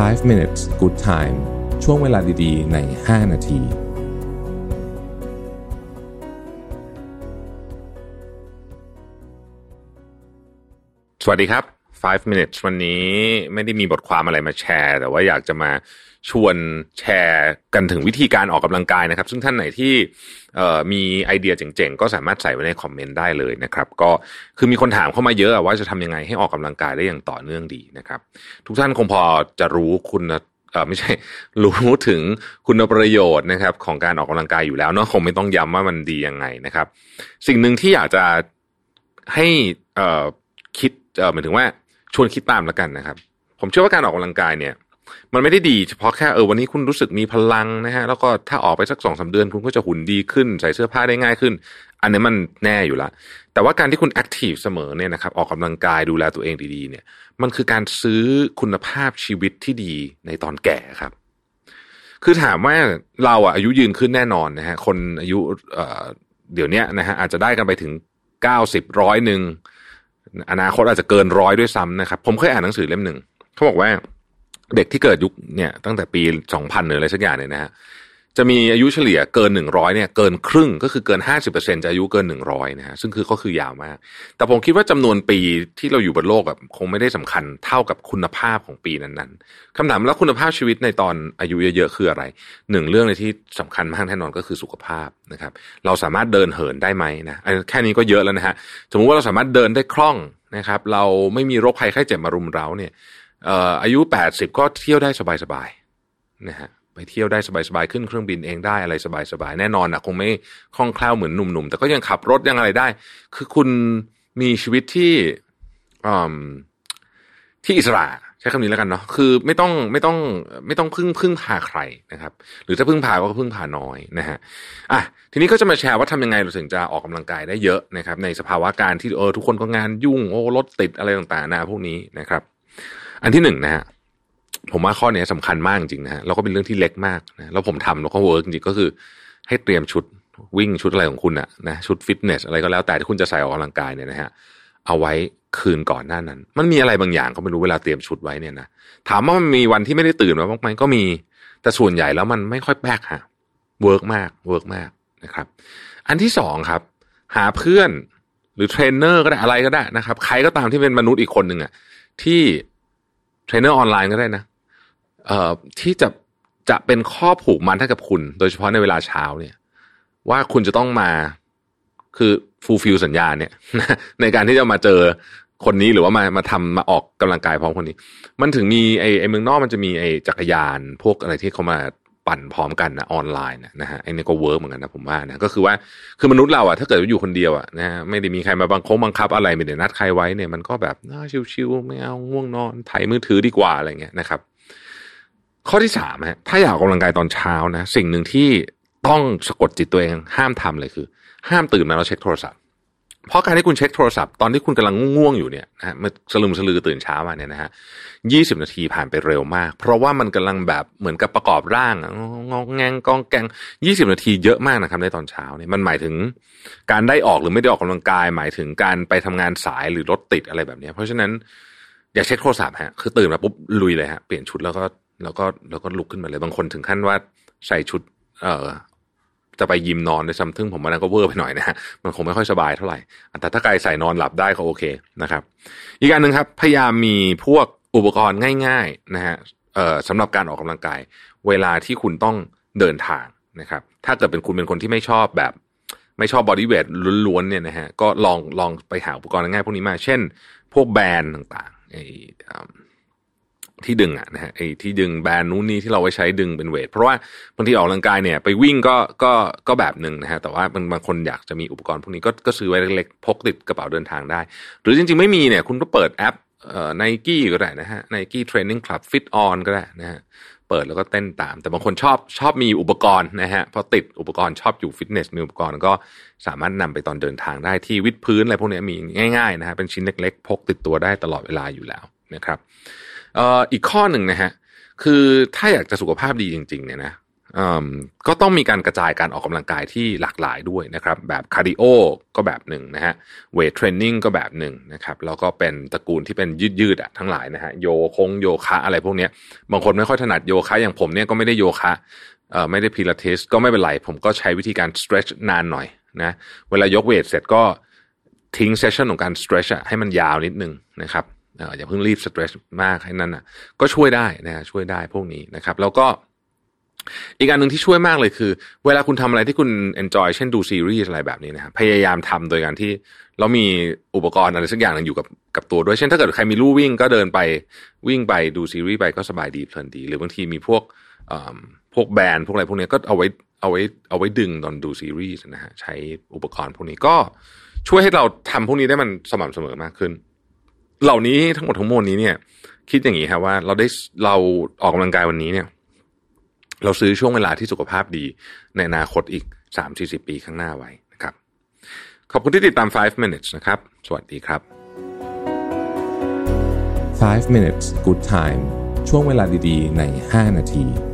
5 minutes good time ช่วงเวลาดีๆ ใน 5 นาที สวัสดีครับ 5 minutes วันนี้ไม่ได้มีบทความอะไรมาแชร์ แต่ว่าอยากจะมาชวนแชร์กันถึงวิธีการออกกำลังกายนะครับ ซึ่งท่านไหนที่มีไอเดียเจ๋งๆ ก็สามารถใส่ไว้ในคอมเมนต์ได้เลยนะครับ ก็คือมีคนถามเข้ามาเยอะว่าจะทำยังไงให้ออกกำลังกายได้อย่างต่อเนื่องดีนะครับ ทุกท่านคงพอจะรู้คุณไม่ใช่รู้ถึงคุณประโยชน์นะครับของการออกกำลังกายอยู่แล้วเนาะคงไม่ต้องย้ำว่ามันดียังไงนะครับ สิ่งหนึ่งที่อยากจะให้คิดเหมายถึงว่า ชวนคิดตามแล้วกันนะครับ ผมเชื่อว่าการออกกำลังกายเนี่ย มันไม่ได้ดีเฉพาะแค่เออวันนี้คุณรู้สึกมีพลังนะฮะแล้วก็ถ้าออกไปสักสองสาเดือน คุณก็จะหุ่นดีขึ้น ใส่เสื้อผ้าได้ง่ายขึ้น อันนี้มันแน่อยู่ละแต่ว่าการที่คุณแอคทีฟเสมอเนี่ยนะครับออกกำลังกายดูแลตัวเองดีๆ เนี่ย มันคือการซื้อคุณภาพชีวิตที่ดีในตอนแก่ครับคือถามว่าเราอะอายุยืนขึ้นแน่นอนนะฮะคนอายุเเดี๋ยวนี้นะฮะอาจจะได้กันไปถึงเก้าสิบร้อยหนึ่ง อนาคตอาจจะเกินร้อยด้วยซ้ำนะครับ ผมเคยอ่านหนังสือเล่มหนึ่งเขาบอกว่าเด็กที่เกิดยุคเนี่ยตั้งแต่ปีสองพันหรืออะไรสักอย่างเนี่ยนะฮะ จะมีอายุเฉลี่ยเกินหนึ่งร้อยเนี่ยเกินครึ่งก็คือเกินห้าสิบเปอร์เซ็นจะอายุเกินหนึ่งร้อยนะฮะซึ่งคือก็คือยาวมาก แต่ผมคิดว่าจำนวนปีที่เราอยู่บนโลกแบบคงไม่ได้สำคัญเท่ากับคุณภาพของปีนั้นๆคำถามแล้วคุณภาพชีวิตในตอนอายุเยอะๆคืออะไรหนึ่งเรื่องในที่สำคัญมากแน่นอนก็คือสุขภาพนะครับ เราสามารถเดินเหินได้ไหมนะแค่นี้ก็เยอะแล้วนะฮะสมมุติว่าเราสามารถเดินได้คล่องนะครับ เราไม่มีโรคภัยไข้เจ็บมารุมเร้าเนี่ยอายุแปดสิบก็เที่ยวได้สบายๆนะฮะ ไปเที่ยวได้สบายๆ ขึ้นเครื่องบินเองได้อะไรสบายๆ แน่นอนอะคงไม่คล่องแคล่วเหมือนหนุ่มๆ แต่ก็ยังขับรถยังอะไรได้ คือคุณมีชีวิตที่ที่อิสระใช้คำนี้แล้วกันเนาะคือไม่ต้องไม่ต้องไม่ต้องพึ่งพึ่งพาใครนะครับ หรือถ้าพึ่งพาก็พึ่งพาน้อยนะฮะอะทีนี้ก็จะมาแชร์ว่าทำยังไงเราถึงจะออกกำลังกายได้เยอะนะครับ ในสภาวะการที่เออทุกคนก็งานยุ่งโอ้รถติดอะไรต่างๆนะพวกนี้นะครับ อันที่หนึ่งนะฮะ ผมว่าข้อนี้สำคัญมากจริงนะฮะแล้วก็เป็นเรื่องที่เล็กมากนะแล้วผมทำแล้วก็เวิร์กจริงก็คือ ให้เตรียมชุดวิ่งชุดอะไรของคุณอะนะชุดฟิตเนสอะไรก็แล้วแต่ที่คุณจะใส่ออกกำลังกายเนี่ยนะฮะเอาไว้คืนก่อนหน้านั้น มันมีอะไรบางอย่างก็ไม่รู้เวลาเตรียมชุดไว้เนี่ยนะถามว่ามันมีวันที่ไม่ได้ตื่นมาบ้างไหมก็มีแต่ส่วนใหญ่แล้วมันไม่ค่อยพลาดฮะ work มาก work มากนะครับ อันที่สองครับ หาเพื่อนหรือเทรนเนอร์ก็ได้อะไรก็ได้นะครับ ใครก็ตามที่เป็นมนุษย์อีกคนหนึ่งอะที่เทรนเนอร์ออนไลน์ก็ได้นะ เอ่อที่จะจะเป็นข้อผูกมัดให้กับคุณ โดยเฉพาะในเวลาเช้าเนี่ย ว่าคุณจะต้องมาคือ fulfill สัญญาเนี่ย ในการที่จะมาเจอคนนี้หรือว่ามามาทำมาออกกำลังกายพร้อมคนนี้ มันถึงมีไอ้ไอ้เมืองนอกมันจะมีไอ้จักรยาน พวกอะไรที่เขามาปั่นพร้อมกันนะออนไลน์นะฮะไอ้นี่ก็ work เหมือนกันนะผมว่านะก็คือว่าคือมนุษย์เราอะถ้าเกิดอยู่คนเดียวอะนะฮะไม่ได้มีใครมาบังคับบังคับอะไรไม่ได้นัดใครไว้เนี่ยมันก็แบบน่าชิวๆไม่เอาง่วงนอนถ่ายมือถือดีกว่าอะไรเงี้ยนะครับ ข้อที่สามฮะถ้าอยากออกกำลังกายตอนเช้านะสิ่งหนึ่งที่ต้องสะกดจิตตัวเองห้ามทำเลยคือ ห้ามตื่นมาแล้วเช็คโทรศัพท์ เพราะการที่คุณเช็คโทรศัพท์ตอนที่คุณกำลังง่วงอยู่เนี่ยนะฮะมันสลืมสลือตื่นเช้ามาเนี่ยนะฮะยี่สิบนาทีผ่านไปเร็วมาก เพราะว่ามันกำลังแบบเหมือนกับประกอบร่างงองแงงกองแกงยี่สิบนาทีเยอะมากนะครับในตอนเช้าเนี่ยมันหมายถึงการได้ออกหรือไม่ได้ออกกำลังกาย หมายถึงการไปทำงานสายหรือรถติดอะไรแบบนี้เพราะฉะนั้นอย่าเช็คโทรศัพท์ฮะคือตื่นมาปุ๊บลุยเลยฮะเปลี่ยนชุดแล้วก็ แล้วก็แล้วก็ลุกขึ้นมาเลยบางคนถึงขั้นว่าใส่ชุด เอ่อจะไปยิมนอนในซัมทึ่งผมว่านั้นก็เวอร์ไปหน่อยนะฮะมันคงไม่ค่อยสบายเท่าไหร่แต่ถ้าใครใส่นอนหลับได้ก็โอเคนะครับ อีกการหนึ่งครับ พยายามมีพวกอุปกรณ์ง่าย ๆนะฮะเอ่อสำหรับการออกกำลังกาย เวลาที่คุณต้องเดินทางนะครับ ถ้าเกิดเป็นคุณเป็นคนที่ไม่ชอบแบบ ไม่ชอบ bodyweight ล้วนๆเนี่ยนะฮะก็ลองลองไปหาอุปกรณ์ง่ายๆพวกนี้มา เช่น พวก band ต่างๆไอ้ ที่ดึงอะนะฮะไอ้ที่ดึง band นู้นนี่ที่เราไว้ใช้ดึงเป็น weight เพราะว่าบางทีออกกำลังกายเนี่ยไปวิ่งก็ก็ก็แบบหนึ่งนะฮะแต่ว่าบางบางคนอยากจะมีอุปกรณ์พวกนี้ก็ก็ซื้อไว้เล็กๆพกติดกระเป๋าเดินทางได้ หรือจริงๆไม่มีเนี่ยคุณก็เปิดแอปเอ่อไนกี้ก็ได้นะฮะ Nike Training Club FitOn ก็ได้นะฮะเปิดแล้วก็เต้นตาม แต่บางคนชอบชอบมีอุปกรณ์นะฮะพอติดอุปกรณ์ชอบอยู่ฟิตเนสมีอุปกรณ์ก็สามารถนำไปตอนเดินทางได้ที่วิดพื้นอะไรพวกนี้มีง่ายๆนะฮะเป็นชิ้นเล็กๆ พกติดตัวได้ตลอดเวลาอยู่แล้วนะครับ อีกข้อหนึ่งนะฮะคือถ้าอยากจะสุขภาพดีจริง ๆ เนี่ยนะก็ต้องมีการกระจายการออกกำลังกายที่หลากหลายด้วยนะครับ แบบ cardio ก็แบบหนึ่งนะฮะ weight training ก็แบบหนึ่งนะครับ แล้วก็เป็นตระกูลที่เป็นยืดยืดอะทั้งหลายนะฮะโยคงโยคะอะไรพวกนี้บางคนไม่ค่อยถนัดโยคะอย่างผมเนี่ยก็ไม่ได้โยคะไม่ได้พิลาทิสก็ไม่เป็นไร ผมก็ใช้วิธีการ stretch นานหน่อยนะเวลายกเวทเสร็จก็ทิ้งเซสชันของการ stretch ให้มันยาวนิดนึงนะครับ อย่าเพิ่งรีบ stretch มากให้นั่นอะก็ช่วยได้นะช่วยได้พวกนี้นะครับ แล้วก็อีกอันหนึ่งที่ช่วยมากเลยคือ เวลาคุณทำอะไรที่คุณ enjoy เช่นดูซีรีส์อะไรแบบนี้นะครับพยายามทำโดยการที่เรามีอุปกรณ์อะไรสักอย่างหนึ่งอยู่กับกับตัวด้วย เช่นถ้าเกิดใครมีลู่วิ่งก็เดินไปวิ่งไปดูซีรีส์ไปก็สบายดีเพลินดี หรือบางทีมีพวกพวกแบรนด์พวกอะไรพวกนี้ก็เอาไว้เอาไว้เอาไว้ดึงตอนดูซีรีส์นะฮะใช้อุปกรณ์พวกนี้ก็ช่วยให้เราทำพวกนี้ได้มันสม่ำเสมอมากขึ้น เหล่านี้ทั้งหมดทั้งมวลนี้เนี่ย คิดอย่างนี้ครับว่าเราได้เราออกกำลังกายวันนี้เนี่ย เราซื้อช่วงเวลาที่สุขภาพดีในอนาคตอีก3-40ปีข้างหน้าไว้นะครับ ขอบคุณที่ติดตาม 5 minutes นะครับ สวัสดีครับ 5 minutes good time ช่วงเวลาดีๆ ใน 5 นาที